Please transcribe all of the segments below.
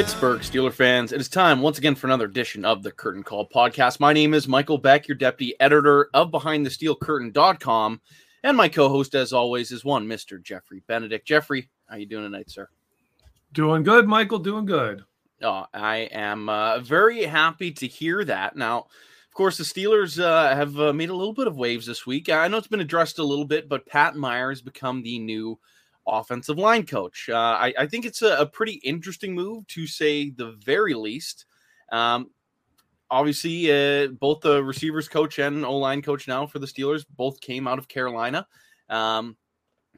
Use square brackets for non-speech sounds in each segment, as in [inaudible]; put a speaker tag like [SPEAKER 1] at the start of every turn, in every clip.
[SPEAKER 1] Pittsburgh Steeler fans, it is time once again for another edition of the Curtain Call podcast. My name is Michael Beck, your deputy editor of BehindTheSteelCurtain.com, and my co-host, as always, is one Mr. Jeffrey Benedict. Jeffrey, how you doing tonight, sir?
[SPEAKER 2] Doing good, Michael. Doing good.
[SPEAKER 1] Oh, I am uh, very happy to hear that. Now, of course, the Steelers uh, have uh, made a little bit of waves this week. I know it's been addressed a little bit, but Pat Meyer has become the new offensive line coach. Uh, I, I, think it's a, a, pretty interesting move to say the very least. Um, obviously, uh, both the receivers coach and O line coach now for the Steelers both came out of Carolina. Um,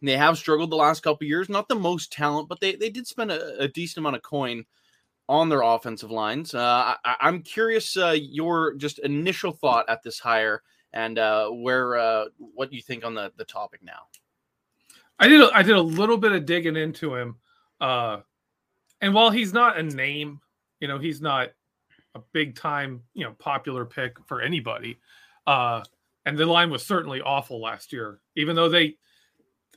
[SPEAKER 1] they have struggled the last couple years. Not the most talent, but they, they did spend a, a decent amount of coin on their offensive lines. Uh, I, am curious uh, your just initial thought at this hire and uh, where uh, what you think on the, the topic now.
[SPEAKER 2] I did a, I did a little bit of digging into him, uh, and while he's not a name, you know, he's not a big time, you know, popular pick for anybody. Uh, and the line was certainly awful last year, even though they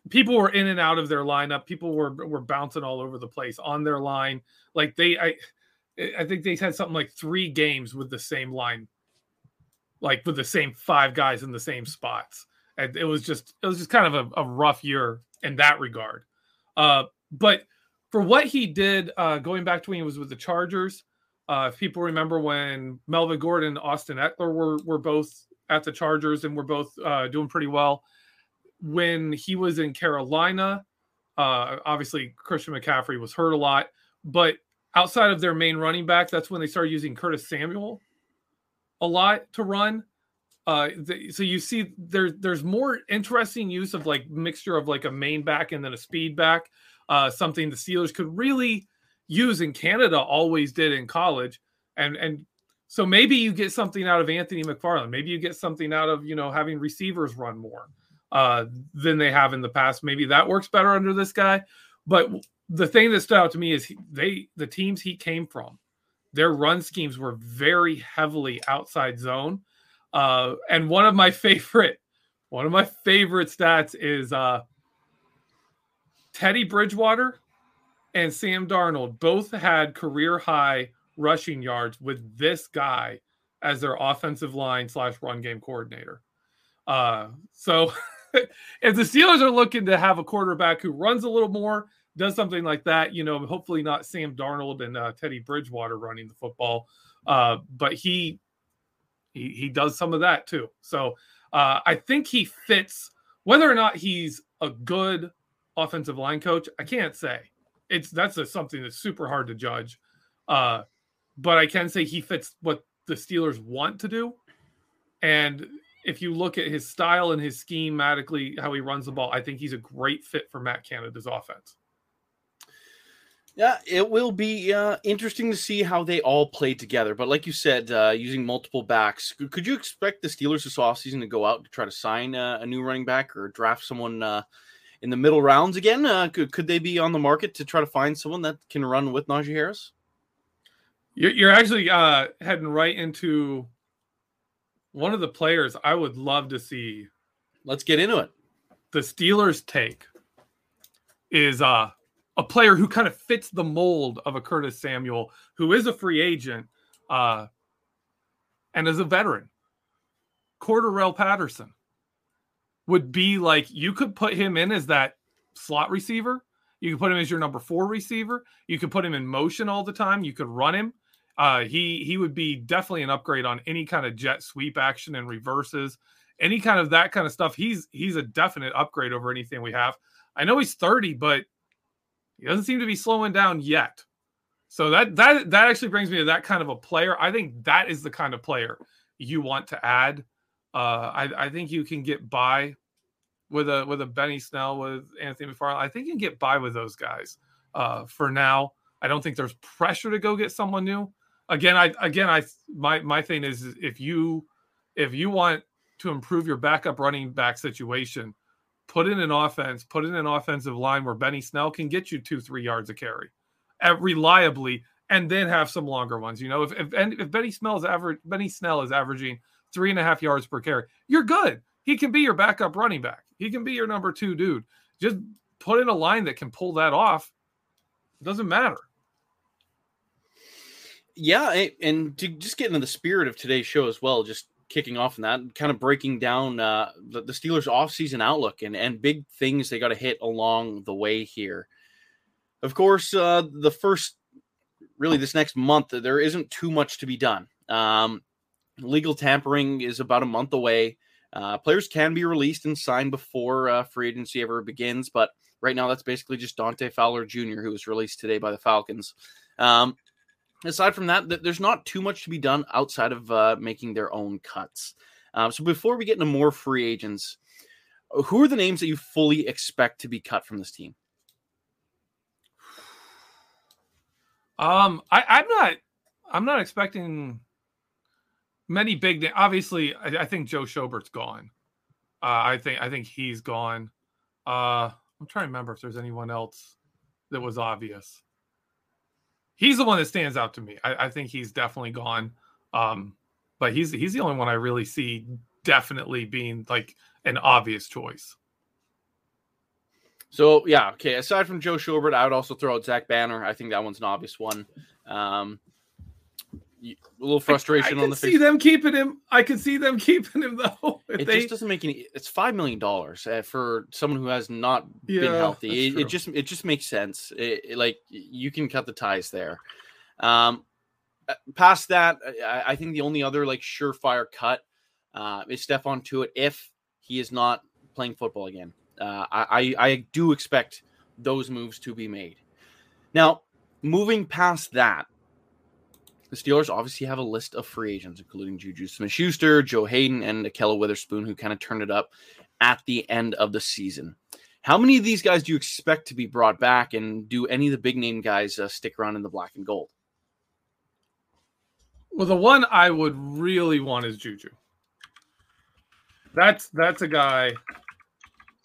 [SPEAKER 2] people were in and out of their lineup. People were were bouncing all over the place on their line. Like they, I, I think they had something like three games with the same line, like with the same five guys in the same spots. It was just it was just kind of a, a rough year in that regard. Uh, but for what he did, uh, going back to when he was with the Chargers, uh, if people remember when Melvin Gordon, and Austin Ekeler were were both at the Chargers and were both uh, doing pretty well. When he was in Carolina, uh, obviously Christian McCaffrey was hurt a lot, but outside of their main running back, that's when they started using Curtis Samuel a lot to run uh the, so you see there there's more interesting use of like mixture of like a main back and then a speed back uh something the steelers could really use in canada always did in college. And and so maybe you get something out of anthony mcfarland. Maybe you get something out of you know having receivers run more uh than they have in the past. Maybe that works better under this guy. But the thing that stood out to me is he, they the teams he came from their run schemes were very heavily outside zone uh, and one of my favorite, [laughs] one of my favorite stats is uh, Teddy Bridgewater and Sam Darnold both had career high rushing yards with this guy as their offensive line slash run game coordinator. Uh, so [laughs] if the Steelers are looking to have a quarterback who runs a little more, does something like that, you know, hopefully not Sam Darnold and uh, Teddy Bridgewater running the football, uh, but he he he does some of that too. So uh, I think he fits. Whether or not he's a good offensive line coach, I can't say. It's that's a, something that's super hard to judge. Uh, but I can say he fits what the Steelers want to do. And if you look at his style and his schematically, how he runs the ball, I think he's a great fit for Matt Canada's offense.
[SPEAKER 1] Yeah, it will be uh, interesting to see how they all play together. But like you said, uh, using multiple backs, could you expect the Steelers this offseason to go out to try to sign uh, a new running back or draft someone uh, in the middle rounds again? Uh, could, could they be on the market to try to find someone that can run with Najee Harris?
[SPEAKER 2] You're, you're actually uh, heading right into one of the players I would love to see.
[SPEAKER 1] Let's get into it.
[SPEAKER 2] The Steelers take is uh a player who kind of fits the mold of a Curtis Samuel, who is a free agent uh, and is a veteran. Cordarrelle Patterson would be like you could put him in as that slot receiver. You could put him as your number four receiver. You could put him in motion all the time. You could run him. Uh, he he would be definitely an upgrade on any kind of jet sweep action and reverses, any kind of that kind of stuff. He's he's a definite upgrade over anything we have. I know he's 30, but he doesn't seem to be slowing down yet. So that that that actually brings me to that kind of a player. I think that is the kind of player you want to add. Uh, I, I think you can get by with a with a Benny Snell with Anthony McFarland. I think you can get by with those guys uh, for now. I don't think there's pressure to go get someone new. Again, I again I my my thing is if you if you want to improve your backup running back situation, put in an offense, put in an offensive line where Benny Snell can get you two, three yards of carry uh, reliably, and then have some longer ones. You know, if if, if Benny Snell's average, Benny Snell is averaging three and a half yards per carry, you're good. He can be your backup running back. He can be your number two dude. Just put in a line that can pull that off. It doesn't matter.
[SPEAKER 1] Yeah, and to just get into the spirit of today's show as well, just kicking off on that, kind of breaking down uh, the, the Steelers' offseason outlook and, and big things they got to hit along the way here. Of course, uh, the first, really, this next month, there isn't too much to be done. Um, legal tampering is about a month away. Uh, players can be released and signed before uh, free agency ever begins, but right now that's basically just Dante Fowler Jr., who was released today by the Falcons. Um, aside from that, there's not too much to be done outside of uh, making their own cuts. Um, so before we get into more free agents, who are the names that you fully expect to be cut from this team?
[SPEAKER 2] Um, I, I'm not. I'm not expecting many big. Names. Obviously, I, I think Joe Schobert's gone. Uh, I think I think he's gone. Uh, I'm trying to remember if there's anyone else that was obvious he's the one that stands out to me. I, I think he's definitely gone. Um, but he's he's the only one I really see definitely being like an obvious choice.
[SPEAKER 1] So yeah, okay. Aside from Joe Schobert, I would also throw out Zach Banner. I think that one's an obvious one. Um, a little frustration
[SPEAKER 2] I, I
[SPEAKER 1] on the
[SPEAKER 2] face. See them keeping him. I could see them [laughs] keeping him though.
[SPEAKER 1] It they... just doesn't make any. It's five million dollars uh, for someone who has not yeah, been healthy. It, it, just it just makes sense. It, it, like you can cut the ties there. Um, uh, past that, I, I, think the only other like surefire cut uh, is Stephon Tuitt if he is not playing football again. Uh, I, I do expect those moves to be made. Now, moving past that, the Steelers obviously have a list of free agents, including Juju Smith Schuster, Joe Haden, and Ahkello Witherspoon, who kind of turned it up at the end of the season. How many of these guys do you expect to be brought back, and do any of the big name guys uh, stick around in the black and gold?
[SPEAKER 2] Well, the one I would really want is Juju. That's that's a guy.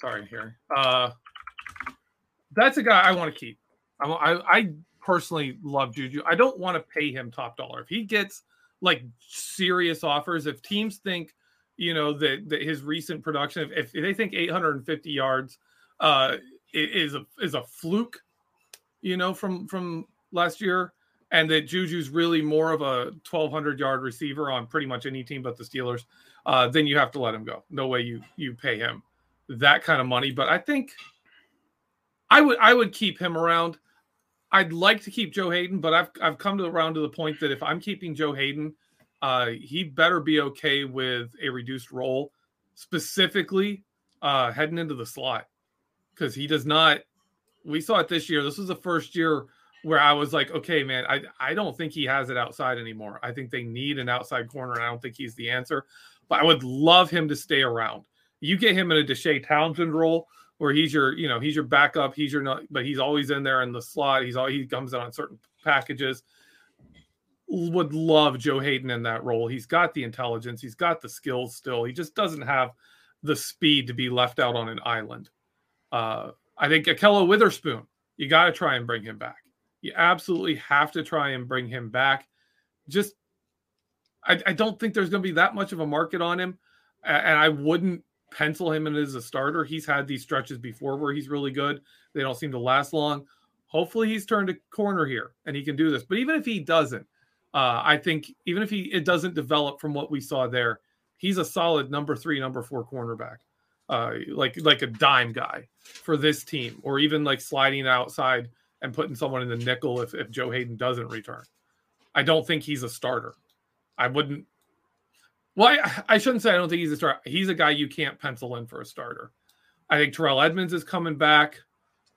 [SPEAKER 2] Sorry, here. Uh, that's a guy I want to keep. I, I personally love Juju. I don't want to pay him top dollar. If he gets like serious offers, if teams think, you know, that, that his recent production, if, if they think 850 yards uh, is a is a fluke, you know, from from last year, and that Juju's really more of a 1200 yard receiver on pretty much any team but the Steelers, uh, then you have to let him go. No way you you pay him that kind of money. But I think I would I would keep him around. I'd like to keep Joe Haden, but I've I've come to around to the point that if I'm keeping Joe Haden, uh, he better be okay with a reduced role, specifically uh, heading into the slot, because he does not. We saw it this year. This was the first year where I was like, okay, man, I I don't think he has it outside anymore. I think they need an outside corner, and I don't think he's the answer. But I would love him to stay around. You get him in a Deshea Townsend role where he's your, you know, he's your backup. He's your, but he's always in there in the slot. He's all he comes in on certain packages. Would love Joe Haden in that role. He's got the intelligence. He's got the skills still. He just doesn't have the speed to be left out on an island. Uh, I think Ahkello Witherspoon, you got to try and bring him back. You absolutely have to try and bring him back. Just, I, I don't think there's going to be that much of a market on him, and I wouldn't pencil him in as a starter. He's had these stretches before where he's really good. They don't seem to last long. Hopefully, he's turned a corner here and he can do this. But even if he doesn't, uh, I think even if he it doesn't develop from what we saw there, he's a solid number three, number four cornerback, uh, like like a dime guy for this team, or even like sliding outside and putting someone in the nickel if, if Joe Haden doesn't return. I don't think he's a starter. I wouldn't well, I, I, shouldn't say I don't think he's a starter. He's a guy you can't pencil in for a starter. I think Terrell Edmunds is coming back.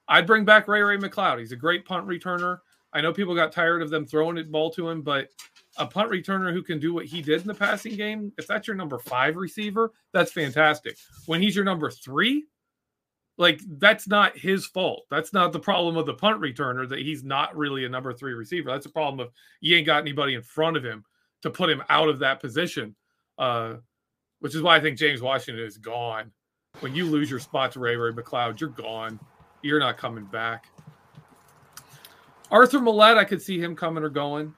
[SPEAKER 2] I'd bring back Ray Ray McCloud. He's a great punt returner. I know people got tired of them throwing the ball to him, but a punt returner who can do what he did in the passing game, if that's your number five receiver, that's fantastic. When he's your number three, like that's not his fault. That's not the problem of the punt returner that he's not really a number three receiver. That's a problem of you ain't got anybody in front of him to put him out of that position uh, which is why I think James Washington is gone. When you lose your spot to Ray Ray McCloud, you're gone. You're not coming back. Arthur Maulet, I could see him coming or going.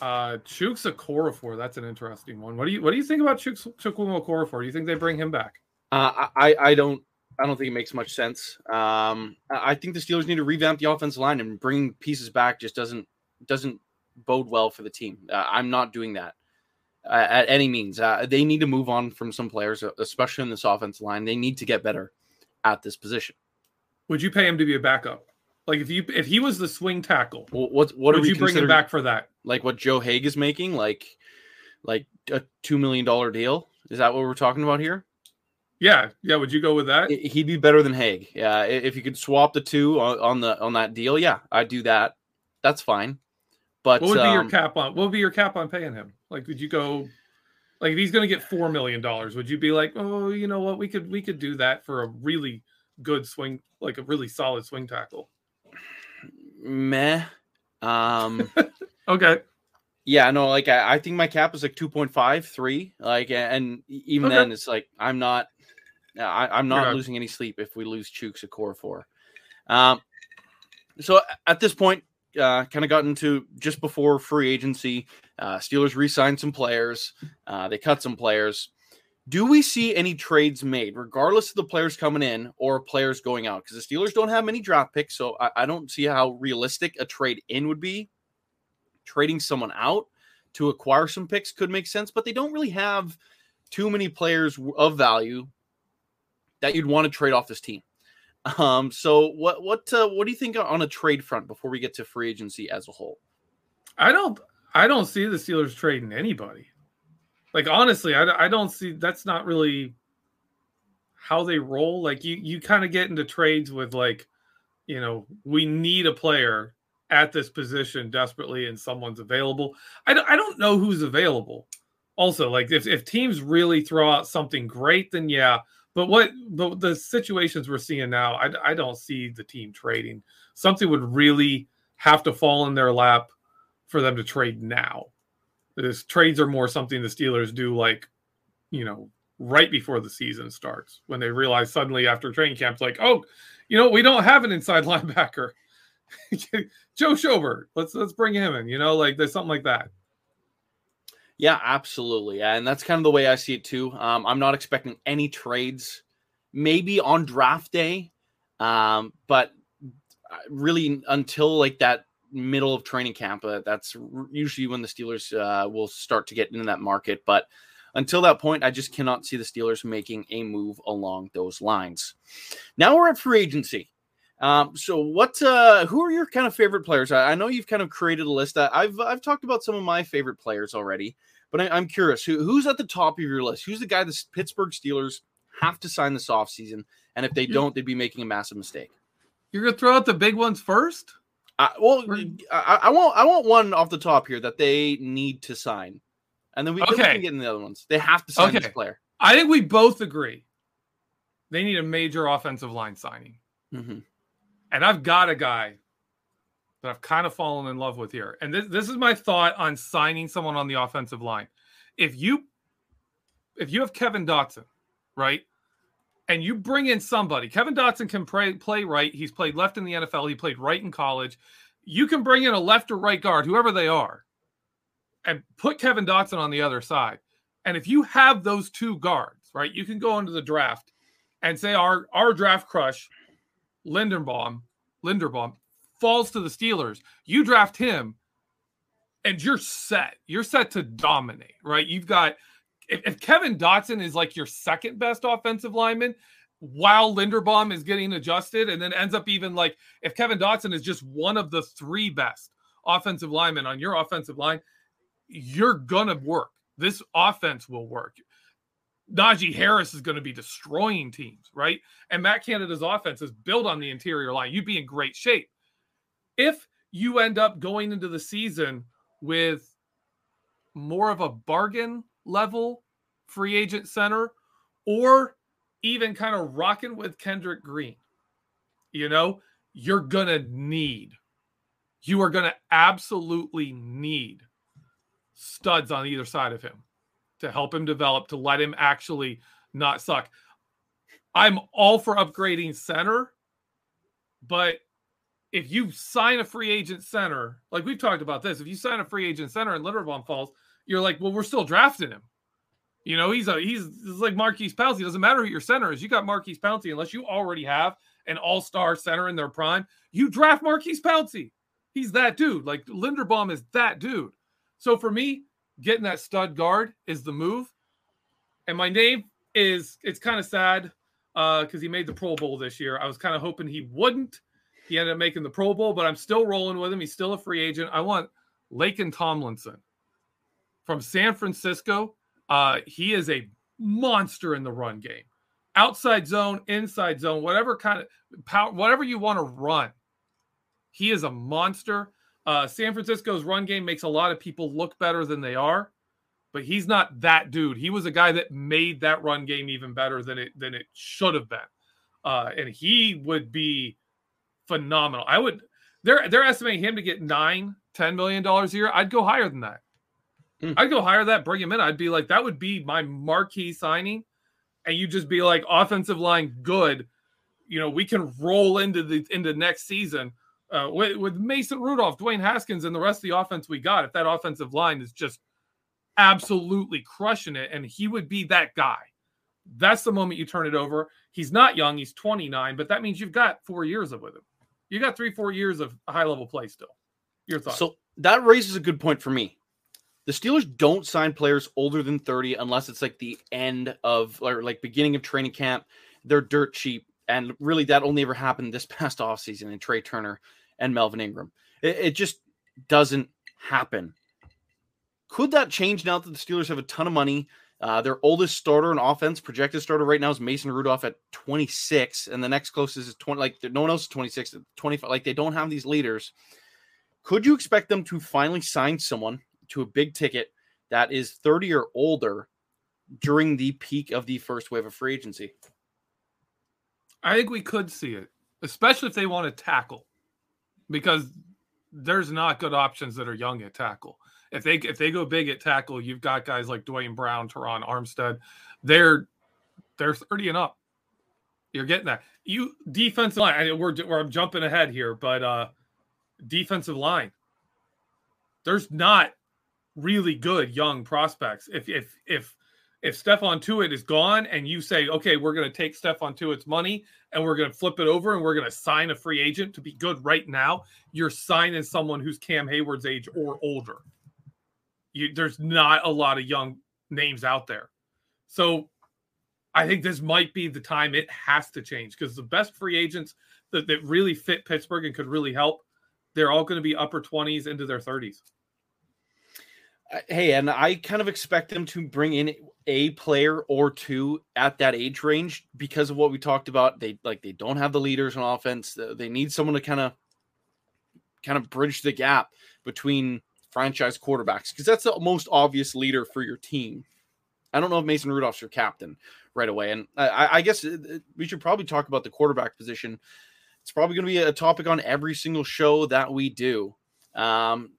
[SPEAKER 2] Uh, Chuks Okorafor, that's an interesting one. What do you what do you think about Chuks Okorafor? Do you think they bring him back?
[SPEAKER 1] Uh, I I don't I don't think it makes much sense. Um, I think the Steelers need to revamp the offensive line and bring pieces back. Just doesn't doesn't bode well for the team. Uh, I'm not doing that uh, at any means. Uh, they need to move on from some players, especially in this offensive line. They need to get better at this position.
[SPEAKER 2] Would you pay him to be a backup? Like if you if he was the swing tackle,
[SPEAKER 1] well, what what
[SPEAKER 2] would you bring him back for that?
[SPEAKER 1] Like what Joe Haeg is making, like like a two million dollar deal. Is that what we're talking about here?
[SPEAKER 2] Yeah, yeah. Would you go with that?
[SPEAKER 1] He'd be better than Haeg. Yeah, if you could swap the two on, on the on that deal, yeah, I'd do that. That's fine. But
[SPEAKER 2] what would be um, your cap on? What would be your cap on paying him? Like, would you go? Like, if he's going to get four million dollars, would you be like, oh, you know what, we could we could do that for a really good swing, like a really solid swing tackle?
[SPEAKER 1] Meh. Um. [laughs]
[SPEAKER 2] okay.
[SPEAKER 1] Yeah, no, like I, I think my cap is like 2.5, 3. Like, and even okay. then, it's like I'm not I, am not losing any sleep if we lose Chuks Okorafor. Um, so at this point, uh, kind of got into just before free agency. Uh, Steelers re-signed some players. Uh, they cut some players. Do we see any trades made, regardless of the players coming in or players going out? Because the Steelers don't have many draft picks, so I, I don't see how realistic a trade in would be. Trading someone out to acquire some picks could make sense, but they don't really have too many players of value that you'd want to trade off this team. Um, so what what uh, what do you think on a trade front before we get to free agency as a whole?
[SPEAKER 2] I don't I don't see the Steelers trading anybody. Like honestly, I, I don't see that's not really how they roll. Like you you kind of get into trades with like, you know, we need a player at this position desperately and someone's available. I don't, I don't know who's available. Also, like if, if teams really throw out something great, then yeah, but what the, the situations we're seeing now, I, I don't see the team trading. Something would really have to fall in their lap for them to trade now. This trades are more something the Steelers do, like you know, right before the season starts when they realize suddenly after training camp, like, oh, you know, we don't have an inside [laughs] linebacker. [laughs] Joe Schobert, let's let's bring him in. You know, like there's something like that.
[SPEAKER 1] Yeah, absolutely. And that's kind of the way I see it too. Um, I'm not expecting any trades, maybe on draft day, um, but uh, really until like that middle of training camp. Uh, that's usually when the Steelers uh, will start to get into that market. But until that point, I just cannot see the Steelers making a move along those lines. Now we're at free agency. Um, so what uh who are your kind of favorite players? I, I know you've kind of created a list. I, I've I've talked about some of my favorite players already. But I, am curious, who, who's at the top of your list? Who's the guy the Pittsburgh Steelers have to sign this offseason? And if they don't, they'd be making a massive mistake.
[SPEAKER 2] You're gonna throw out the big ones first?
[SPEAKER 1] Uh, well, I, I, want I want one off the top here that they need to sign, and then we, okay. then we can get in the other ones. They have to sign okay. this player.
[SPEAKER 2] I think we both agree they need a major offensive line signing,
[SPEAKER 1] mm-hmm.
[SPEAKER 2] and I've got a guy that I've kind of fallen in love with here. And this, this is my thought on signing someone on the offensive line. If you if you have Kevin Dotson, right? And you bring in somebody, Kevin Dotson can play, play right. He's played left in the NFL. He played right in college. You can bring in a left or right guard, whoever they are, and put Kevin Dotson on the other side. And if you have those two guards, right, you can go into the draft and say our our draft crush, Linderbaum, Linderbaum, falls to the Steelers, you draft him and you're set. You're set to dominate, right? You've got if, if, Kevin Dotson is like your second best offensive lineman, while Linderbaum is getting adjusted, and then ends up even like if Kevin Dotson is just one of the three best offensive linemen on your offensive line, you're gonna work. This offense will work. Najee Harris is going to be destroying teams, right? And Matt Canada's offense is built on the interior line. You'd be in great shape if you end up going into the season with more of a bargain level free agent center or even kind of rocking with Kendrick Green, you know, you're going to need, you are going to absolutely need studs on either side of him to help him develop, to let him actually not suck. I'm all for upgrading center, but if you sign a free agent center, like we've talked about this, if you sign a free agent center and Linderbaum falls, you're like, well, we're still drafting him. You know, he's a he's, like Maurkice Pouncey. It doesn't matter who your center is. You got Maurkice Pouncey unless you already have an all-star center in their prime. You draft Maurkice Pouncey. He's that dude. Like Linderbaum is that dude. So for me, getting that stud guard is the move. And my name is it's kind of sad because uh, he made the Pro Bowl this year. I was kind of hoping he wouldn't. He ended up making the Pro Bowl, but I'm still rolling with him. He's still a free agent. I want Laken Tomlinson from San Francisco. Uh, he is a monster in the run game, outside zone, inside zone, whatever kind of power, whatever you want to run. He is a monster. Uh, San Francisco's run game makes a lot of people look better than they are, but he's not that dude. He was a guy that made that run game even better than it than it should have been, uh, and he would be phenomenal. I would. They're they're estimating him to get nine, ten million dollars a year. I'd go higher than that. Hmm. I'd go hire that. Bring him in. I'd be like that would be my marquee signing, and you just be like offensive line good. You know we can roll into the into next season uh, with, with Mason Rudolph, Dwayne Haskins, and the rest of the offense we got, if that offensive line is just absolutely crushing it, and he would be that guy. That's the moment you turn it over. He's not young, he's 29, but that means you've got four years of with him. You got three, four years of high level play still. Your thoughts?
[SPEAKER 1] So that raises a good point for me. The Steelers don't sign players older than 30 unless it's like the end of or like beginning of training camp. They're dirt cheap. And really, that only ever happened this [laughs] past offseason in Trai Turner and Melvin Ingram. It, it just doesn't happen. Could that change now that the Steelers have a ton of money? Uh, their oldest starter in offense, projected starter right now is Mason Rudolph at 26, and the next closest is 20. Like no one else is 26, 25. Like they don't have these leaders. Could you expect them to finally sign someone to a big ticket that is 30 or older during the peak of the first wave of free agency?
[SPEAKER 2] I think we could see it, especially if they want to tackle because there's not good options that are young at tackle. If they if they go big at tackle, you've got guys like Duane Brown, Terron Armstead. They're they're 30 and up. You're getting that. You defensive line. We're, we're I'm jumping ahead here, but uh defensive line. There's not really good young prospects. If if if if Stephon Tuitt is gone and you say, okay, we're going to take Stephon Tuitt's money and we're going to flip it over and we're going to sign a free agent to be good right now, you're signing someone who's Cam Heyward's age or older. You, there's not a lot of young names out there. So I think this might be the time it has to change because the best free agents that, that really fit Pittsburgh and could really help, they're all going to be upper 20s into their 30s.
[SPEAKER 1] Hey, and I kind of expect them to bring in a player or two at that age range because of what we talked about. They like they don't have the leaders on offense. They need someone to kind of kind of bridge the gap between franchise quarterbacks because that's the most obvious leader for your team. I don't know if Mason Rudolph's your captain right away, and I, I guess uh, uh, we should probably talk about the quarterback position. It's probably going to be a topic on every single show that we do. Um,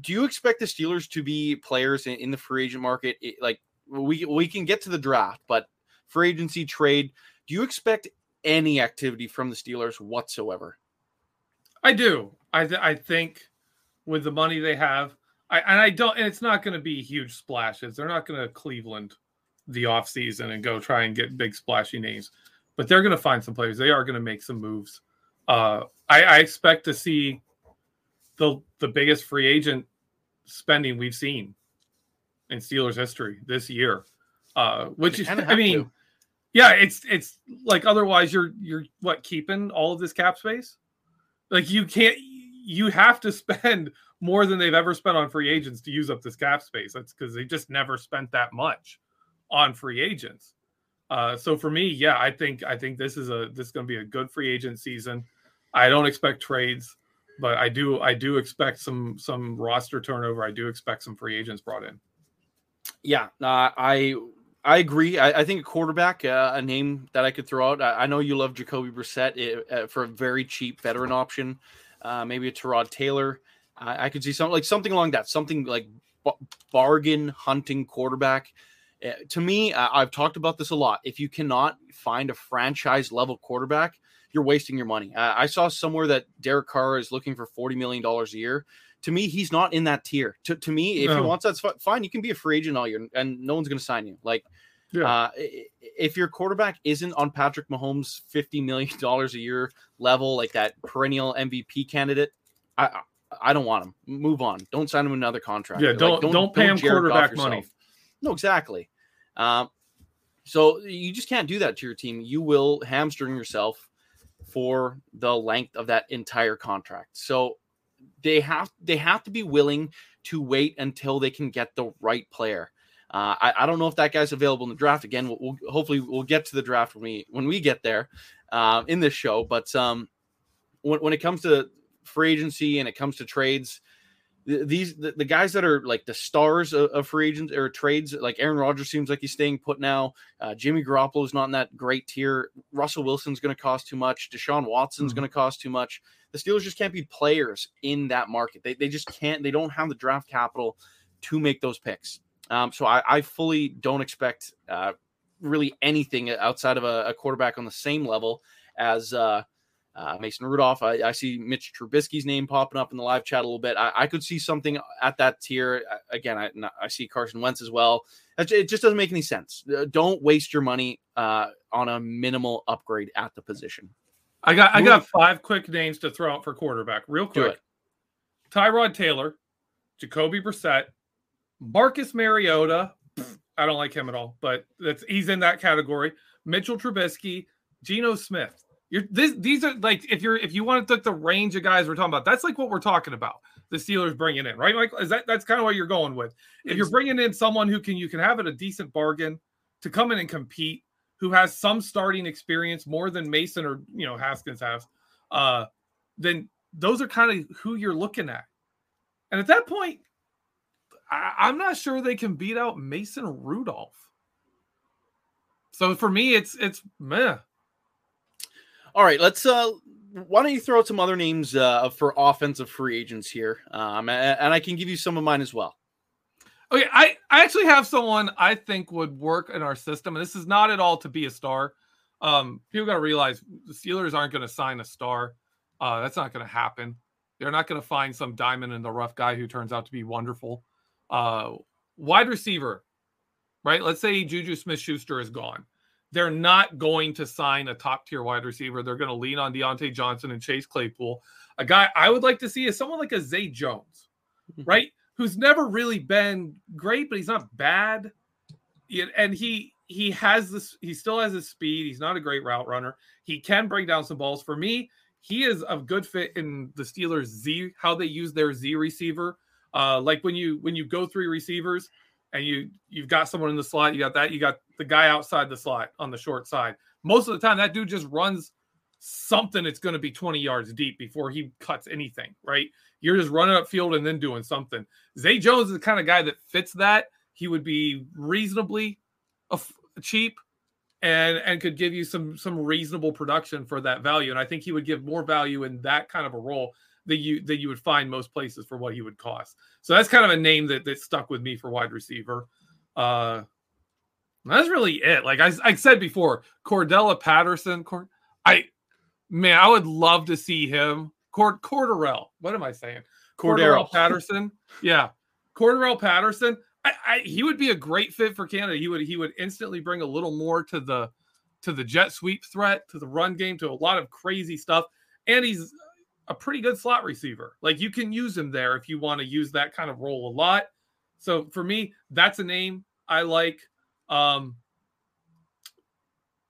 [SPEAKER 1] do you expect the Steelers to be players in, in the free agent market? like we we can get to the draft, but free agency trade. Do you expect any activity from the Steelers whatsoever?
[SPEAKER 2] I do. I th- I think with the money they have, I and I don't. And it's not going to be huge splashes. They're not going to Cleveland the offseason and go try and get big splashy names, but they're going to find some players. They are going to make some moves. Uh, I, I expect to see the the biggest free agent spending we've seen in Steelers history this year. Uh, which is, I mean, to. yeah, it's it's like otherwise you're you're what keeping all of this cap space. Like you can't, you have to [laughs] spend more than they've ever spent on free agents to use up this cap space. That's because they just never spent that much on free agents. Uh, so for me, yeah, I think I think this is a this is going to be a good free agent season. I don't expect trades, but I do I do expect some some roster turnover. I do expect some free agents brought in.
[SPEAKER 1] Yeah, uh, I I agree. I, I think a quarterback, uh, a name that I could throw out. I, I know you love Jacoby Brissett it, uh, for a very cheap veteran option. Uh, maybe a Tyrod Taylor. I, I could see something like something along that, something like b- bargain hunting quarterback. Uh, to me, I've talked about this a lot. If you cannot find a franchise level quarterback, you're wasting your money. I saw somewhere that Derek Carr is looking for forty million dollars a year to me, he's not in that tier. To, to me, if no. he wants that's fine. You can be a free agent all year, and no one's going to sign you. Like, yeah. uh, if your quarterback isn't on Patrick Mahomes' fifty million dollars a year level, like that perennial MVP candidate, I I don't want him. Move on. Don't sign him another contract.
[SPEAKER 2] Yeah, don't
[SPEAKER 1] Like,
[SPEAKER 2] don't, pay him
[SPEAKER 1] Jared Goff
[SPEAKER 2] quarterback money.
[SPEAKER 1] No, exactly. Um, so you just can't do that to your team. You will hamstring yourself for the length of that entire contract. So they have they have to be willing to wait until they can get the right player. Uh, I, I don't know if that guy's available in the draft. Again, we'll, we'll hopefully we'll get to the draft when we when we get there uh, in this show. But um, when when it comes to free agency and it comes to trades, these the, the guys that are like the stars of, of free agents or trades, like Aaron Rodgers seems like he's staying put now. Uh, Jimmy Garoppolo is not in that great tier. Russell Wilson's going to cost too much. Deshaun Watson's
[SPEAKER 2] Mhm.
[SPEAKER 1] going to cost too much. The Steelers just can't be players in that market. They, they just can't. They don't have the draft capital to make those picks. Um, so I, I fully don't expect uh, really anything outside of a, a quarterback on the same level as uh, uh, Mason Rudolph. I, I see Mitch Trubisky's name popping up in the live chat a little bit. I, I could see something at that tier. Again, I, I see Carson Wentz as well. It just doesn't make any sense. Don't waste your money uh, on a minimal upgrade at the position.
[SPEAKER 2] I got I got five quick names to throw out for quarterback, real quick. Tyrod Taylor, Jacoby Brissett, Marcus Mariota. I don't like him at all, but that's he's in that category. Mitchell Trubisky, Geno Smith. You're this these are like if you're if you want to look the range of guys we're talking about, that's like what we're talking about. The Steelers bringing in, right, Michael? Is that that's kind of what you're going with? If you're bringing in someone who can you can have it a decent bargain to come in and compete, who has some starting experience more than Mason or you know Haskins has, uh, then those are kind of who you're looking at. And at that point, I, I'm not sure they can beat out Mason Rudolph. So for me, it's it's meh.
[SPEAKER 1] All right, let's. uh Why don't you throw out some other names uh, for offensive free agents here, um, and, I can give you some of mine as well.
[SPEAKER 2] Okay, I, I actually have someone I think would work in our system, and this is not at all to be a star. Um, people got to realize the Steelers aren't going to sign a star. Uh, that's not going to happen. They're not going to find some diamond in the rough guy who turns out to be wonderful. Uh, wide receiver, right? Let's say Juju Smith Schuster is gone. They're not going to sign a top tier wide receiver. They're going to lean on Diontae Johnson and Chase Claypool. A guy I would like to see is someone like a Zay Jones, right? Who's never really been great, but he's not bad. And he he has this. He still has his speed. He's not a great route runner. He can bring down some balls. For me, he is a good fit in the Steelers Z. How they use their Z receiver. Uh, like when you when you go three receivers and you you've got someone in the slot, you got that, you got the guy outside the slot on the short side. Most of the time, that dude just runs something that's going to be 20 yards deep before he cuts anything, right? You're just running up field and then doing something. Zay Jones is the kind of guy that fits that. He would be reasonably cheap and and could give you some some reasonable production for that value. And I think he would give more value in that kind of a role that you that you would find most places for what he would cost. So that's kind of a name that that stuck with me for wide receiver. Uh that's really it. Like I, I said before, Cordella Patterson. Cord, I man, I would love to see him. Cord Corderell. What am I saying?
[SPEAKER 1] Cordero.
[SPEAKER 2] Patterson. [laughs] Yeah, Cordarrelle Patterson. I, I he would be a great fit for Canada. He would he would instantly bring a little more to the to the jet sweep threat, to the run game, to a lot of crazy stuff. And he's a pretty good slot receiver. Like you can use him there if you want to use that kind of role a lot. So for me, that's a name I like. Um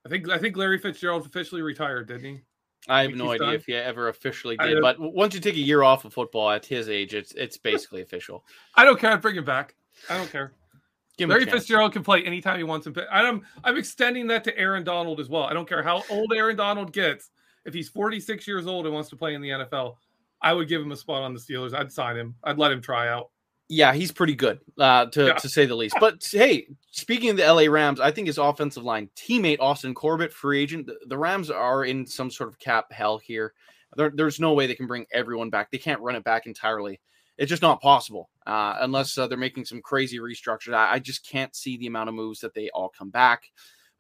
[SPEAKER 2] I think I think Larry Fitzgerald officially retired, didn't he?
[SPEAKER 1] I have no idea
[SPEAKER 2] done?
[SPEAKER 1] if he ever officially did, but once you take a year off of football at his age, it's it's basically official.
[SPEAKER 2] I don't care. I'd bring him back. I don't care.
[SPEAKER 1] Give
[SPEAKER 2] Larry. Fitzgerald can play anytime he wants to. I'm I'm extending that to Aaron Donald as well. I don't care how old Aaron Donald gets. If he's 46 years old and wants to play in the NFL, I would give him a spot on the Steelers. I'd sign him. I'd let him try out.
[SPEAKER 1] Yeah, he's pretty good, uh, to,
[SPEAKER 2] Yeah.
[SPEAKER 1] to say the least. But hey, speaking of the LA Rams, I think his offensive line teammate Austin Corbett, free agent, the, the Rams are in some sort of cap hell here. There, there's no way they can bring everyone back. They can't run it back entirely. It's just not possible uh, unless uh, they're making some crazy restructure. I, I just can't see the amount of moves that they all come back.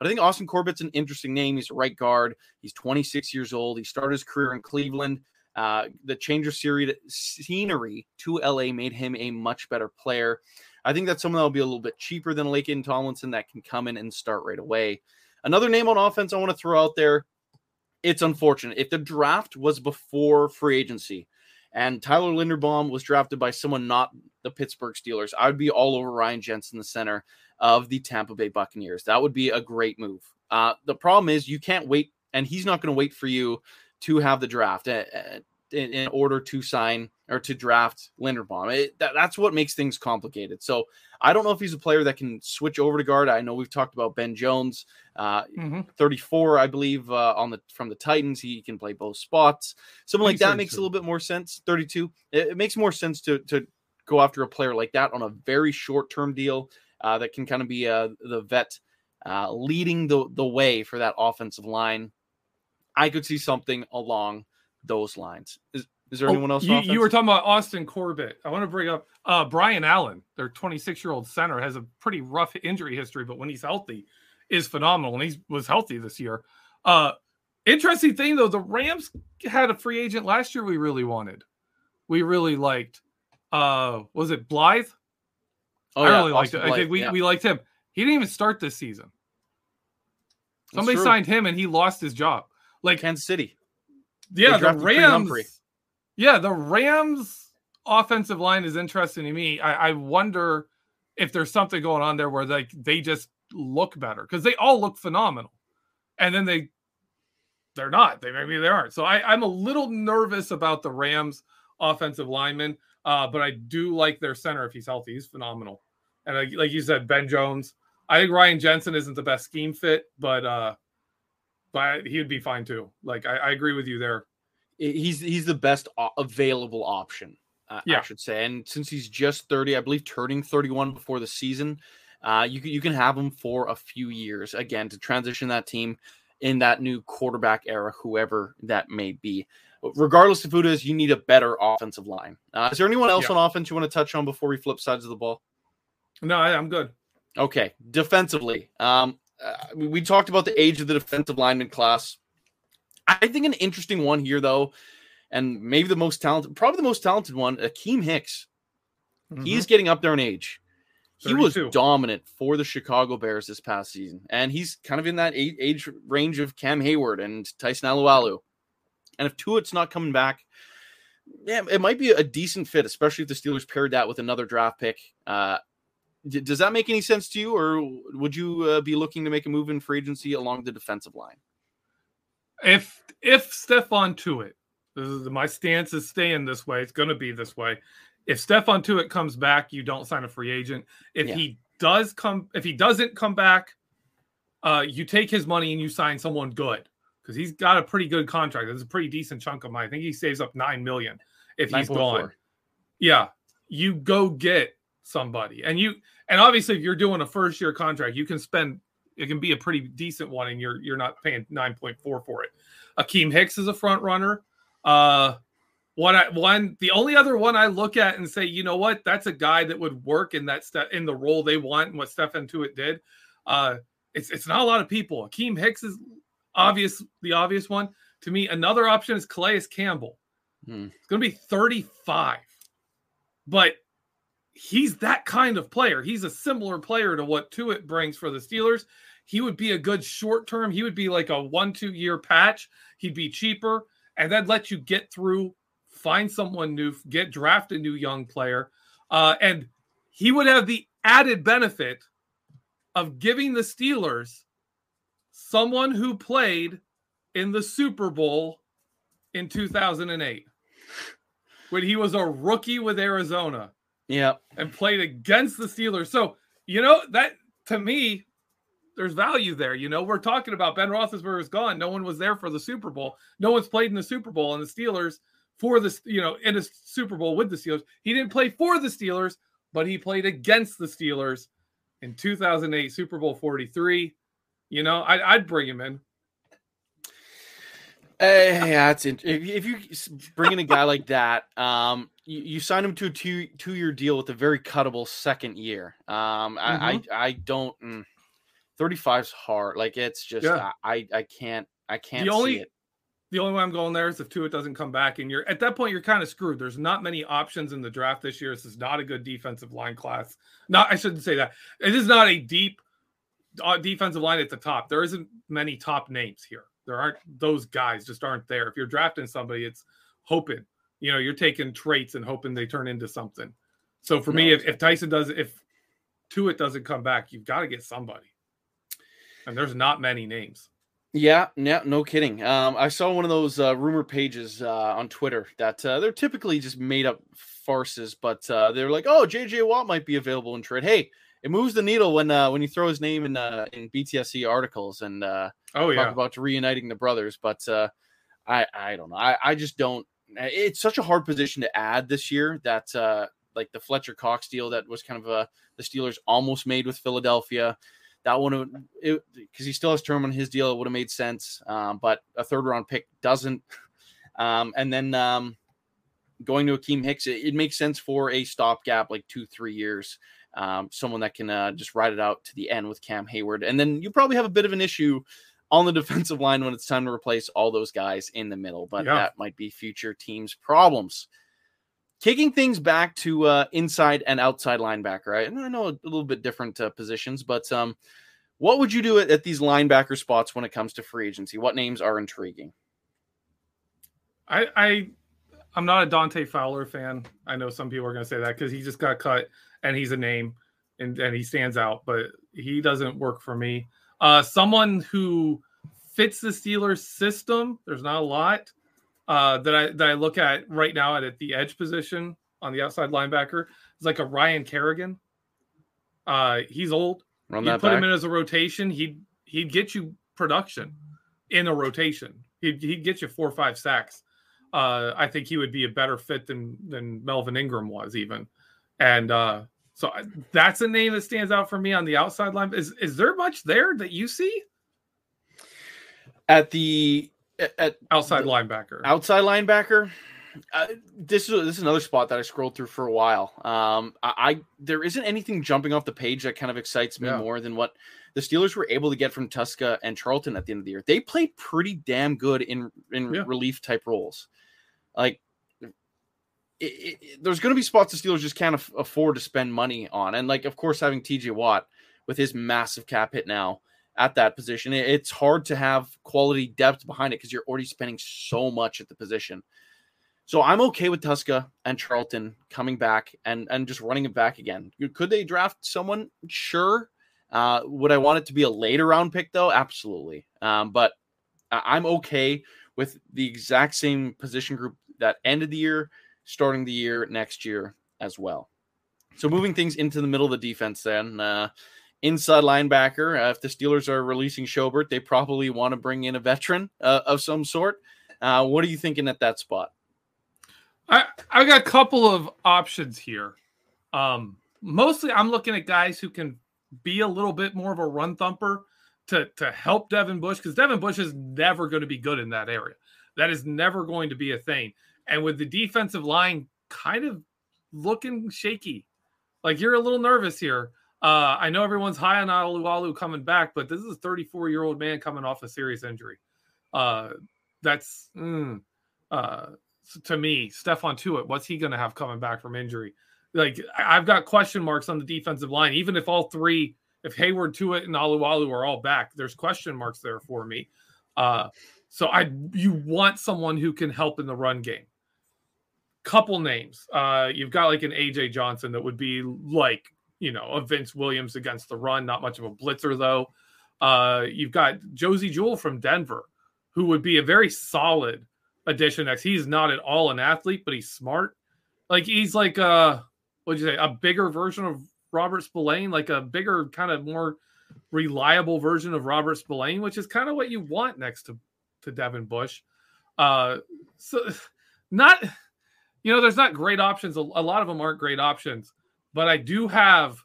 [SPEAKER 1] But I think Austin Corbett's an interesting name. He's a right guard. He's 26 years old. He started his career in Cleveland. Uh, the change of scenery, to LA made him a much better player. I think that's someone that will be a little bit cheaper than Laken Tomlinson that can come in and start right away. Another name on offense I want to throw out there. It's unfortunate. If the draft was before free agency and Tyler Linderbaum was drafted by someone not the Pittsburgh Steelers, I would be all over Ryan Jensen, the center of the Tampa Bay Buccaneers. That would be a great move. Uh, the problem is you can't wait, and he's not going to wait for you to have the draft uh, uh, in, in, order to sign or to draft Linderbaum. It, that, that's what makes things complicated. So I don't know if he's a player that can switch over to guard. I know we've talked about Ben Jones, uh, mm-hmm. 34, I believe, uh, on the from the Titans. He can play both spots. Something like that 32. makes a little bit more sense. 32. It, it makes more sense to to go after a player like that on a very short term deal uh, that can kind of be uh, the vet uh, leading the, the way for that offensive line. I could see something along those lines. Is, is there oh, anyone else?
[SPEAKER 2] You, you, were talking about Austin Corbett. I want to bring up uh, Brian Allen, their 26 year old center, has a pretty rough injury history, but when he's healthy, is phenomenal. And he was healthy this year. Uh, interesting thing though, the Rams had a free agent last year we really wanted. We really liked. Uh, was it Blythe? Oh, I yeah, really liked it. Blythe, I think we, yeah. we liked him. He didn't even start this season. Somebody signed him and he lost his job. Like
[SPEAKER 1] Kansas City.
[SPEAKER 2] Yeah, the Rams. Yeah, the Rams offensive line is interesting to me. I, I wonder if there's something going on there where like they just look better because they all look phenomenal, and then they they're not. They maybe they aren't. So I, I'm a little nervous about the Rams offensive lineman, uh, but I do like their center if he's healthy. He's phenomenal, and like, like you said, Ben Jones. I think Ryan Jensen isn't the best scheme fit, but uh, but he would be fine too. Like I, I agree with you there.
[SPEAKER 1] He's he's the best available option, uh, yeah. I should say. And since he's just thirty, I believe turning thirty-one before the season, uh, you you can have him for a few years again to transition that team in that new quarterback era, whoever that may be. Regardless of who it is, you need a better offensive line. Uh, is there anyone else yeah. on offense you want to touch on before we flip sides of the ball?
[SPEAKER 2] No, I, I'm good.
[SPEAKER 1] Okay, defensively, um, uh, we talked about the age of the defensive lineman class. I think an interesting one here, though, and maybe the most talented, probably the most talented one, Akiem Hicks. Mm-hmm. He's getting up there in age. 32. He was dominant for the Chicago Bears this past season, and he's kind of in that age range of Cam Heyward and Tyson Alualu. And if Tuitt's not coming back, yeah, it might be a decent fit, especially if the Steelers paired that with another draft pick. Uh, does that make any sense to you, or would you uh, be looking to make a move in free agency along the defensive line?
[SPEAKER 2] If if Tuitt, this is my stance is staying this way. It's going to be this way. If Stephon Tuitt comes back, you don't sign a free agent. If yeah. he does come, if he doesn't come back, uh, you take his money and you sign someone good because he's got a pretty good contract. It's a pretty decent chunk of money. I think he saves up nine million if 9. he's 4. gone. Yeah, you go get somebody. And you and obviously if you're doing a first year contract, you can spend it can be a pretty decent one and you're you're not paying 9.4 for it. Akiem Hicks is a front runner. Uh one I, one the only other one I look at and say, you know what, that's a guy that would work in that step in the role they want and what Stephon Tuitt did. Uh it's it's not a lot of people. Akiem Hicks is obvious the obvious one. To me, another option is Calais Campbell. Hmm. It's gonna be 35. But he's that kind of player. He's a similar player to what Tuitt brings for the Steelers. He would be a good short term. He would be like a one, two year patch. He'd be cheaper, and that let you get through, find someone new, get draft a new young player. Uh, and he would have the added benefit of giving the Steelers someone who played in the Super Bowl in 2008 when he was a rookie with Arizona.
[SPEAKER 1] Yeah.
[SPEAKER 2] And played against the Steelers. So, you know, that to me, there's value there. You know, we're talking about Ben Roethlisberger's gone. No one was there for the Super Bowl. No one's played in the Super Bowl, and the Steelers for the you know in a Super Bowl with the Steelers. He didn't play for the Steelers, but he played against the Steelers in 2008 Super Bowl 43. You know, I, would bring him in.
[SPEAKER 1] Yeah, it's if, if you bring in a guy like that, um, you, you sign him to a two two year deal with a very cuttable second year. Um, mm-hmm. I, I, I don't. Mm, 35 is hard. Like it's just yeah. I I can't I can't
[SPEAKER 2] the only,
[SPEAKER 1] it.
[SPEAKER 2] The only way I'm going there is if Tuitt doesn't come back, and you're at that point you're kind of screwed. There's not many options in the draft this year. This is not a good defensive line class. Not I shouldn't say that. It is not a deep uh, defensive line at the top. There isn't many top names here. There aren't those guys just aren't there. If you're drafting somebody, it's hoping You know, you're taking traits and hoping they turn into something. So for no, me, if, if Tyson does if Tuitt doesn't come back, you've got to get somebody. And there's not many names.
[SPEAKER 1] Yeah, yeah, no kidding. Um, I saw one of those uh, rumor pages uh, on Twitter that uh, they're typically just made up farces, but uh, they're like, "Oh, JJ Watt might be available in trade." Hey, it moves the needle when uh, when you throw his name in uh, in BTSC articles and uh,
[SPEAKER 2] oh yeah,
[SPEAKER 1] talk about reuniting the brothers. But uh, I I don't know. I I just don't. It's such a hard position to add this year that uh, like the Fletcher Cox deal that was kind of a the Steelers almost made with Philadelphia that one because he still has term on his deal, it would have made sense. Um, but a third round pick doesn't. Um, and then um, going to Akiem Hicks, it, it, makes sense for a stopgap, like two, three years. Um, someone that can uh, just ride it out to the end with Cam Heyward. And then you probably have a bit of an issue on the [laughs] defensive line when it's time to replace all those guys in the middle, but yeah. that might be future teams' problems. Kicking things back to uh, inside and outside linebacker? And I know a little bit different uh, positions, but um, what would you do at, at these linebacker spots when it comes to free agency? What names are intriguing?
[SPEAKER 2] I, I I'm not a Dante Fowler fan. I know some people are going to say that because he just got cut and he's a name and, and he stands out, but he doesn't work for me. Uh, someone who fits the Steelers system, there's not a lot uh, that I that I look at right now at, at the edge position on the outside linebacker is like a Ryan Kerrigan. Uh, he's old. Run you put back. him in as a rotation, he'd he'd get you production in a rotation. He'd he'd get you four or five sacks. Uh, I think he would be a better fit than than Melvin Ingram was even, and uh, so that's a name that stands out for me on the outside line. Is is there much there that you see
[SPEAKER 1] at the at
[SPEAKER 2] outside the, linebacker.
[SPEAKER 1] Outside linebacker. Uh, this is this is another spot that I scrolled through for a while. Um, I, I there isn't anything jumping off the page that kind of excites me yeah. more than what the Steelers were able to get from Tuszka and Charlton at the end of the year. They played pretty damn good in in yeah. relief type roles. Like, it, it, there's going to be spots the Steelers just can't af- afford to spend money on, and like, of course, having T.J. Watt with his massive cap hit now at that position. It's hard to have quality depth behind it because you're already spending so much at the position. So I'm okay with Tuszka and Charlton coming back and and just running it back again. Could they draft someone? Sure. Uh, would I want it to be a later round pick though? Absolutely. Um, but I'm okay with the exact same position group that ended the year, starting the year next year as well. So moving things into the middle of the defense, then uh, inside linebacker. Uh, if the Steelers are releasing Schobert, they probably want to bring in a veteran uh, of some sort. Uh, what are you thinking at that spot?
[SPEAKER 2] I I got a couple of options here. Um, mostly, I'm looking at guys who can be a little bit more of a run thumper to to help Devin Bush because Devin Bush is never going to be good in that area. That is never going to be a thing. And with the defensive line kind of looking shaky, like you're a little nervous here. Uh, I know everyone's high on Alualu coming back, but this is a 34 year old man coming off a serious injury. Uh, that's mm, uh, to me, Stephon Tuitt. What's he going to have coming back from injury? Like I've got question marks on the defensive line. Even if all three, if Heyward, Tuitt, and Alualu are all back, there's question marks there for me. Uh, so I you want someone who can help in the run game. Couple names. Uh, you've got like an AJ Johnson that would be like you know, a Vince Williams against the run. Not much of a blitzer though. Uh, you've got Josey Jewell from Denver, who would be a very solid addition. Next, he's not at all an athlete, but he's smart. Like he's like a what'd you say, a bigger version of Robert Spillane, like a bigger, kind of more reliable version of Robert Spillane, which is kind of what you want next to to Devin Bush. Uh, so [laughs] not, you know, there's not great options. A, a lot of them aren't great options. But I do have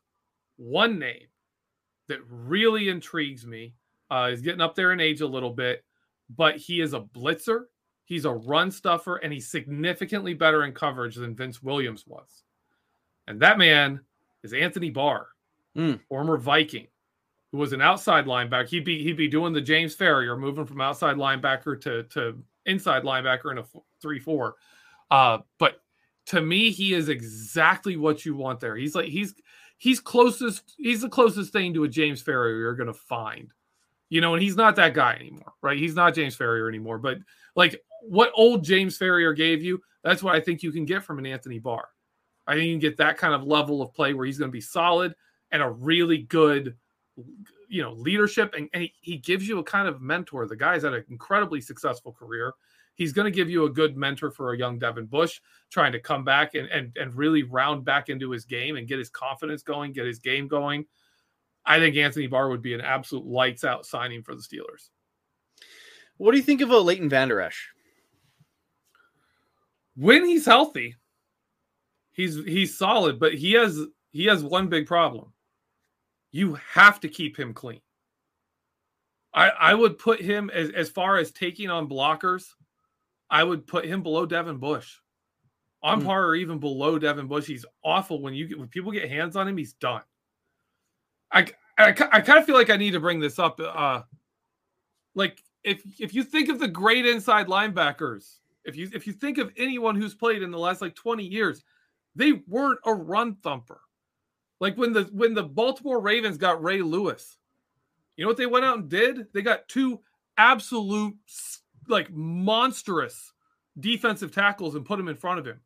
[SPEAKER 2] one name that really intrigues me. Uh, he's getting up there in age a little bit, but he is a blitzer. He's a run stuffer, and he's significantly better in coverage than Vince Williams was. And that man is Anthony Barr, mm. former Viking, who was an outside linebacker. He'd be he'd be doing the James Farrior, moving from outside linebacker to to inside linebacker in a three four. Uh, but to me, he is exactly what you want there. He's like he's he's closest he's the closest thing to a James Farrior you're gonna find You know, and he's not that guy anymore, right? He's not James Farrior anymore. But like what old James Farrior gave you, that's what I think you can get from an Anthony Barr. I think you can get that kind of level of play where he's going to be solid and a really good, you know, leadership. And, and he, he gives you a kind of mentor. The guy's had an incredibly successful career. He's going to give you a good mentor for a young Devin Bush trying to come back and, and, and really round back into his game and get his confidence going, get his game going. I think Anthony Barr would be an absolute lights out signing for the Steelers.
[SPEAKER 1] What do you think of a Leighton Vander Esch?
[SPEAKER 2] When he's healthy, he's he's solid, but he has he has one big problem. You have to keep him clean. I I would put him as as far as taking on blockers, I would put him below Devin Bush. On hmm. par or even below Devin Bush. He's awful when you get when people get hands on him, he's done. I, I, I kind of feel like I need to bring this up. Uh, like if if you think of the great inside linebackers, if you if you think of anyone who's played in the last like 20 years, they weren't a run thumper. Like when the when the Baltimore Ravens got Ray Lewis, you know what they went out and did? They got two absolute like monstrous defensive tackles and put them in front of him.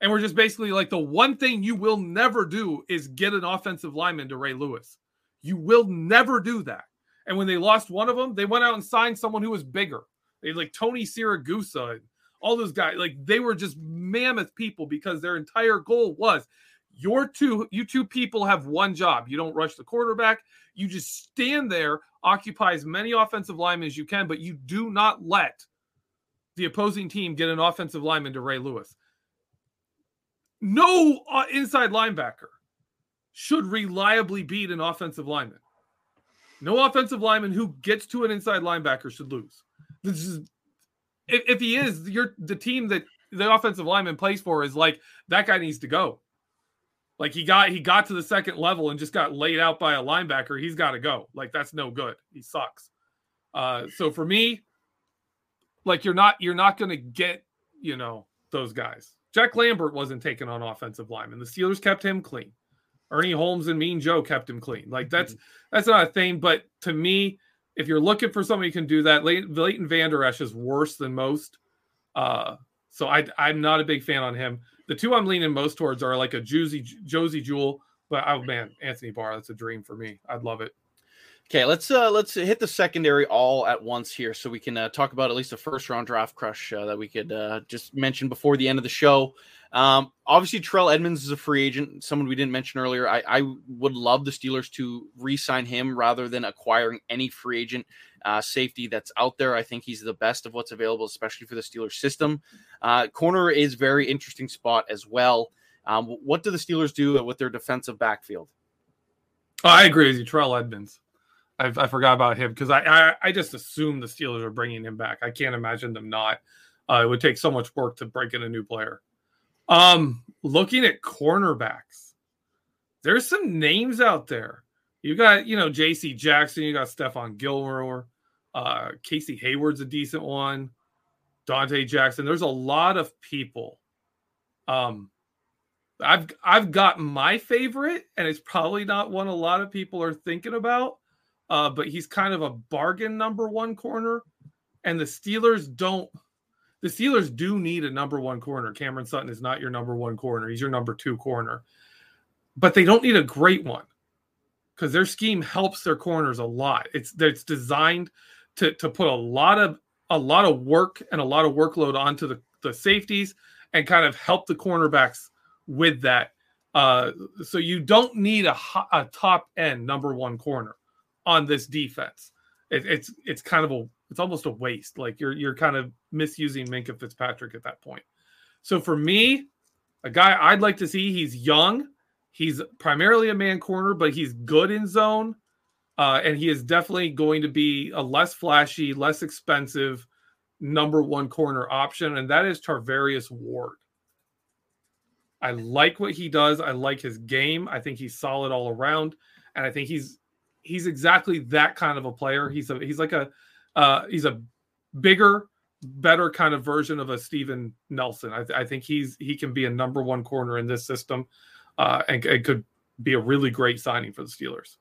[SPEAKER 2] And we're just basically like the one thing you will never do is get an offensive lineman to Ray Lewis. You will never do that. And when they lost one of them, they went out and signed someone who was bigger. They like Tony Siragusa and all those guys. Like they were just mammoth people because their entire goal was your two, you two people have one job. You don't rush the quarterback. You just stand there, occupy as many offensive linemen as you can, but you do not let the opposing team get an offensive lineman to Ray Lewis no uh, inside linebacker should reliably beat an offensive lineman. No offensive lineman who gets to an inside linebacker should lose. This is if, if he is, you're the team that the offensive lineman plays for is like that guy needs to go. Like he got he got to the second level and just got laid out by a linebacker. He's got to go. Like that's no good. He sucks. Uh, so for me, like you're not you're not going to get you know those guys. Jack Lambert wasn't taken on offensive linemen. The Steelers kept him clean. Ernie Holmes and Mean Joe kept him clean. Like that's mm-hmm. that's not a thing. But to me, if you're looking for somebody who can do that, Leighton Vander Esch is worse than most. Uh, so I I'm not a big fan on him. The two I'm leaning most towards are like a juicy Josey Jewell, but oh man, Anthony Barr, that's a dream for me. I'd love it.
[SPEAKER 1] Okay, let's uh let's hit the secondary all at once here, so we can uh, talk about at least a first round draft crush uh, that we could uh, just mention before the end of the show. Um, obviously, Trell Edmunds is a free agent, someone we didn't mention earlier. I, I would love the Steelers to re-sign him rather than acquiring any free agent uh, safety that's out there. I think he's the best of what's available, especially for the Steelers system. Uh, corner is very interesting spot as well. Um, what do the Steelers do with their defensive backfield?
[SPEAKER 2] Oh, I agree with you, Trell Edmunds. I, I forgot about him because I, I, I just assume the Steelers are bringing him back. I can't imagine them not. Uh, it would take so much work to break in a new player. Um, looking at cornerbacks, there's some names out there. You got you know J.C. Jackson, you got Stephon Gilmore, uh, Casey Hayward's a decent one, Donte Jackson. There's a lot of people. Um, I've I've got my favorite, and it's probably not one a lot of people are thinking about uh, but he's kind of a bargain number one corner. And the Steelers don't. The Steelers do need a number one corner. Cameron Sutton is not your number one corner. He's your number two corner. But they don't need a great one because their scheme helps their corners a lot. It's it's designed to to put a lot of a lot of work and a lot of workload onto the, the safeties and kind of help the cornerbacks with that. Uh, so you don't need a, a top end number one corner on this defense. It, it's it's kind of a it's almost a waste. Like you're you're kind of misusing Minkah Fitzpatrick at that point. So for me, a guy I'd like to see, he's young, he's primarily a man corner, but he's good in zone. Uh, and he is definitely going to be a less flashy, less expensive number one corner option, and that is Charvarius Ward. I like what he does. I like his game. I think he's solid all around, and I think he's he's exactly that kind of a player. He's a he's like a uh, he's a bigger, better kind of version of a Steven Nelson. I, I think he's he can be a number one corner in this system, uh, and, and could be a really great signing for the Steelers.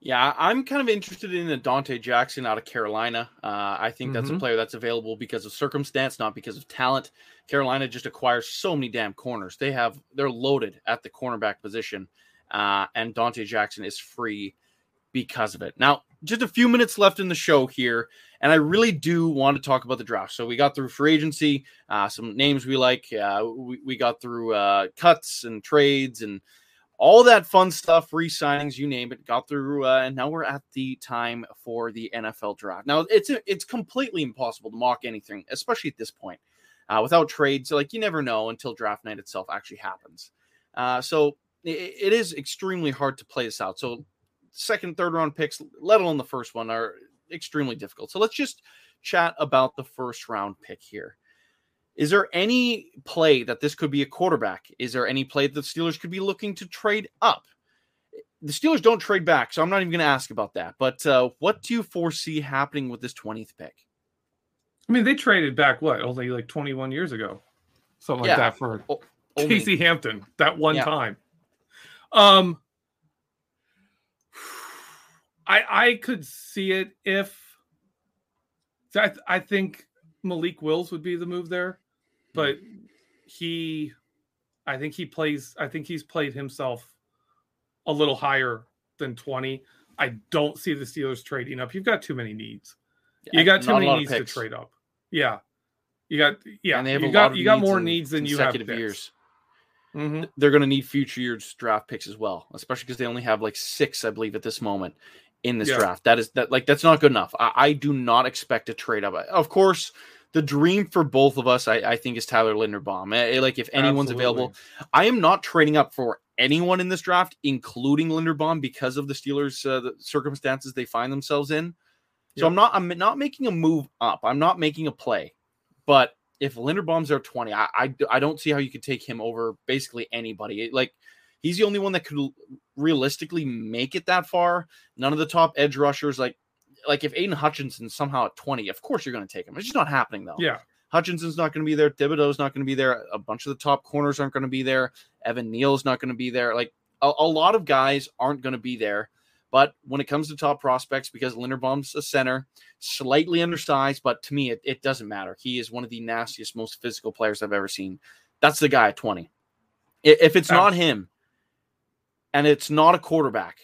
[SPEAKER 1] Yeah, I'm kind of interested in Adonte Jackson out of Carolina. Uh, I think that's
[SPEAKER 2] Mhm.
[SPEAKER 1] a player that's available because of circumstance, not because of talent. Carolina just acquires so many damn corners. They have they're loaded at the cornerback position, uh, and Donte Jackson is free because of it. Now, just a few minutes left in the show here, and I really do want to talk about the draft. So we got through free agency, uh, some names we like. Uh, we, we got through uh, cuts and trades and all that fun stuff, re-signings, you name it, got through, uh, and now we're at the time for the NFL draft. Now it's it's completely impossible to mock anything, especially at this point, uh, without trades. Like you never know until draft night itself actually happens. Uh, so it, it is extremely hard to play this out. So second, third round picks, let alone the first one, are extremely difficult. So let's just chat about the first round pick here. Is there any play that this could be a quarterback? Is there any play that the Steelers could be looking to trade up? The Steelers don't trade back, so I'm not even going to ask about that. But uh, what do you foresee happening with this 20th pick?
[SPEAKER 2] I mean, they traded back what only like 21 years ago, something like
[SPEAKER 1] Yeah.
[SPEAKER 2] that for
[SPEAKER 1] O-
[SPEAKER 2] Casey Hampton that one
[SPEAKER 1] Yeah.
[SPEAKER 2] time. Um, I I could see it if so I I think Malik Willis would be the move there, but he, I think he plays. I think he's played himself a little higher than 20. I don't see the Steelers trading up. You've got too many needs. You got too
[SPEAKER 1] Not
[SPEAKER 2] many needs to trade up. Yeah, you got yeah.
[SPEAKER 1] and they have
[SPEAKER 2] you
[SPEAKER 1] a
[SPEAKER 2] got
[SPEAKER 1] lot
[SPEAKER 2] you got more needs than you have picks.
[SPEAKER 1] years.
[SPEAKER 2] Mhm.
[SPEAKER 1] They're going to need future years draft picks as well, especially because they only have like six, I believe, at this moment in this
[SPEAKER 2] Yeah.
[SPEAKER 1] draft. That is that like that's not good enough. I, I do not expect a trade up. Of course, the dream for both of us, I, I think, is Tyler Linderbaum. Eh, Like if anyone's available, I am not trading up for anyone in this draft, including Linderbaum, because of the Steelers' uh, the circumstances they find themselves in. So
[SPEAKER 2] Yep.
[SPEAKER 1] I'm not I'm not making a move up. I'm not making a play. But if Linderbaum's there 20, I, I I don't see how you could take him over basically anybody. Like he's the only one that could realistically make it that far. None of the top edge rushers like like if Aidan Hutchinson's somehow at 20, of course you're going to take him. It's just not happening though.
[SPEAKER 2] Yeah,
[SPEAKER 1] Hutchinson's not going to be there. Thibodeaux's not going to be there. A bunch of the top corners aren't going to be there. Evan Neal's not going to be there. Like a, a lot of guys aren't going to be there. But when it comes to top prospects, because Linderbaum's a center, slightly undersized, but to me, it, it doesn't matter. He is one of the nastiest, most physical players I've ever seen. That's the guy at 20. If it's not him and it's not a quarterback,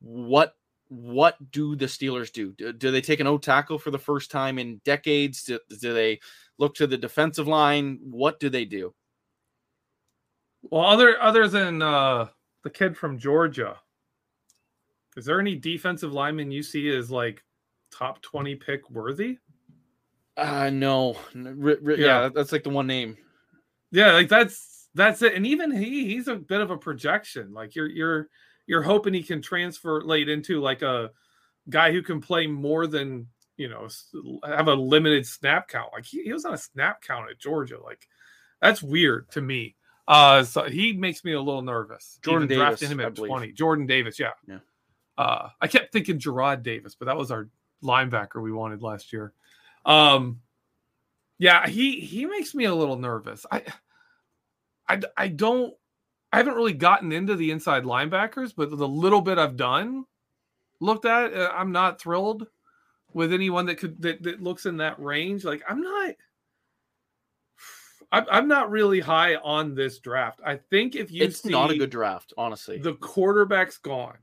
[SPEAKER 1] what what do the Steelers do? Do, do they take an O tackle for the first time in decades? Do, do they look to the defensive line? What do they do?
[SPEAKER 2] Well, other other than uh, the kid from Georgia, is there any defensive lineman you see as like top twenty pick worthy?
[SPEAKER 1] Uh no, r- r- yeah.
[SPEAKER 2] Yeah.
[SPEAKER 1] that's like the one name.
[SPEAKER 2] Yeah, like that's that's it. And even he he's a bit of a projection. Like you're you're you're hoping he can transfer late into like a guy who can play more than you know have a limited snap count. Like he, he was on a snap count at Georgia. Like that's weird to me. Uh, so he makes me a little nervous.
[SPEAKER 1] Jordan
[SPEAKER 2] even
[SPEAKER 1] Davis,
[SPEAKER 2] him at twenty. Jordan Davis, yeah,
[SPEAKER 1] Yeah.
[SPEAKER 2] Uh, I kept thinking Gerard Davis, but that was our linebacker we wanted last year. Um, yeah, he he makes me a little nervous. I I I don't I haven't really gotten into the inside linebackers, but the little bit I've done looked at, uh, I'm not thrilled with anyone that could that, that looks in that range. Like I'm not. I'm, I'm not really high on this draft. I think if you
[SPEAKER 1] it's not a good draft, honestly.
[SPEAKER 2] the quarterback's gone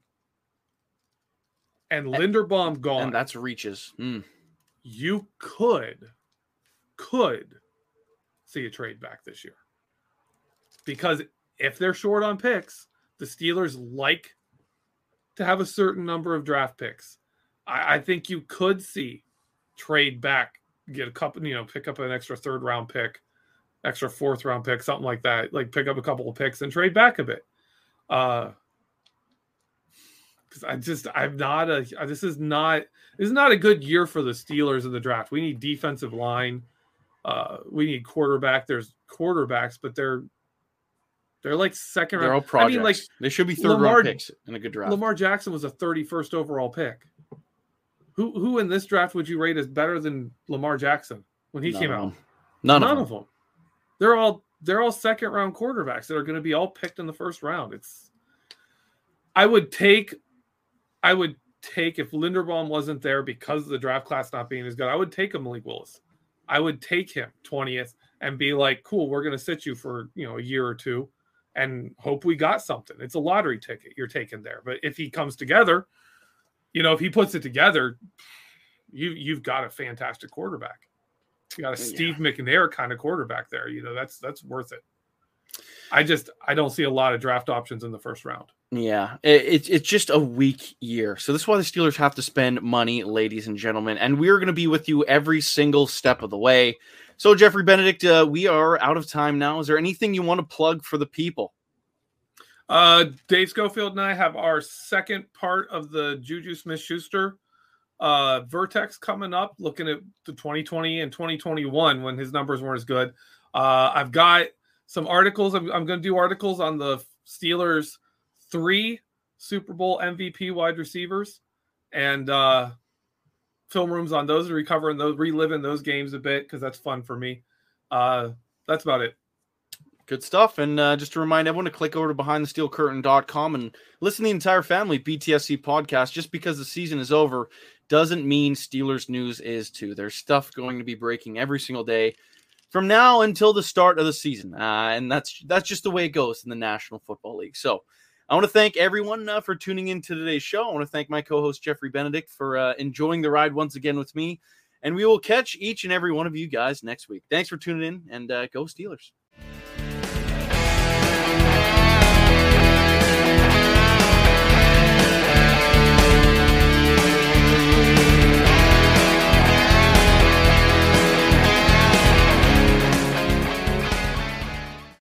[SPEAKER 2] and Linderbaum gone,
[SPEAKER 1] and that's reaches. Mm.
[SPEAKER 2] you could could see a trade back this year because if they're short on picks the steelers like to have a certain number of draft picks i, I think you could see trade back get a couple you know pick up an extra third round pick extra fourth round pick something like that like pick up a couple of picks and trade back a bit uh because I just I'm not a this is not this is not a good year for the Steelers in the draft. We need defensive line. Uh, we need quarterback. There's quarterbacks, but they're they're like second
[SPEAKER 1] They're all
[SPEAKER 2] round. I mean, like
[SPEAKER 1] they should be third
[SPEAKER 2] Lamar-
[SPEAKER 1] round picks in a good draft.
[SPEAKER 2] Lamar Jackson was a 31st overall pick. Who who in this draft would you rate as better than Lamar Jackson when he
[SPEAKER 1] None
[SPEAKER 2] came out?
[SPEAKER 1] None,
[SPEAKER 2] None
[SPEAKER 1] of them.
[SPEAKER 2] of them. They're all they're all second round quarterbacks that are going to be all picked in the first round. It's I would take I would take if Linderbaum wasn't there because of the draft class not being as good. I would take him Malik Willis. I would take him 20th and be like, cool, we're going to sit you for you know a year or two, and hope we got something. It's a lottery ticket you're taking there. But if he comes together, you know, if he puts it together, you you've got a fantastic quarterback. You got a Steve yeah. McNair kind of quarterback there. You know, that's that's worth it. I just I don't see a lot of draft options in the first round.
[SPEAKER 1] Yeah, it's it's just a weak year. So this is why the Steelers have to spend money, ladies and gentlemen. And we are going to be with you every single step of the way. So Geoffrey Benedict, uh, we are out of time now. Is there anything you want to plug for the people?
[SPEAKER 2] Uh, Dave Schofield and I have our second part of the Juju Smith Schuster uh, Vertex coming up, looking at the 2020 and 2021 when his numbers weren't as good. Uh, I've got some articles. I'm, I'm going to do articles on the Steelers three Super Bowl MVP wide receivers and uh, film rooms on those, and recovering those, reliving those games a bit because that's fun for me. Uh, that's about it.
[SPEAKER 1] Good stuff. And uh, just to remind everyone to click over to behindthesteelcurtain.com and listen to the entire family BTSC podcast. Just because the season is over doesn't mean Steelers news is too. There's stuff going to be breaking every single day from now until the start of the season. Uh, and that's that's just the way it goes in the National Football League. So I want to thank everyone uh, for tuning in to today's show. I want to thank my co-host Geoffrey Benedict for uh, enjoying the ride once again with me. And we will catch each and every one of you guys next week. Thanks for tuning in and uh, go Steelers.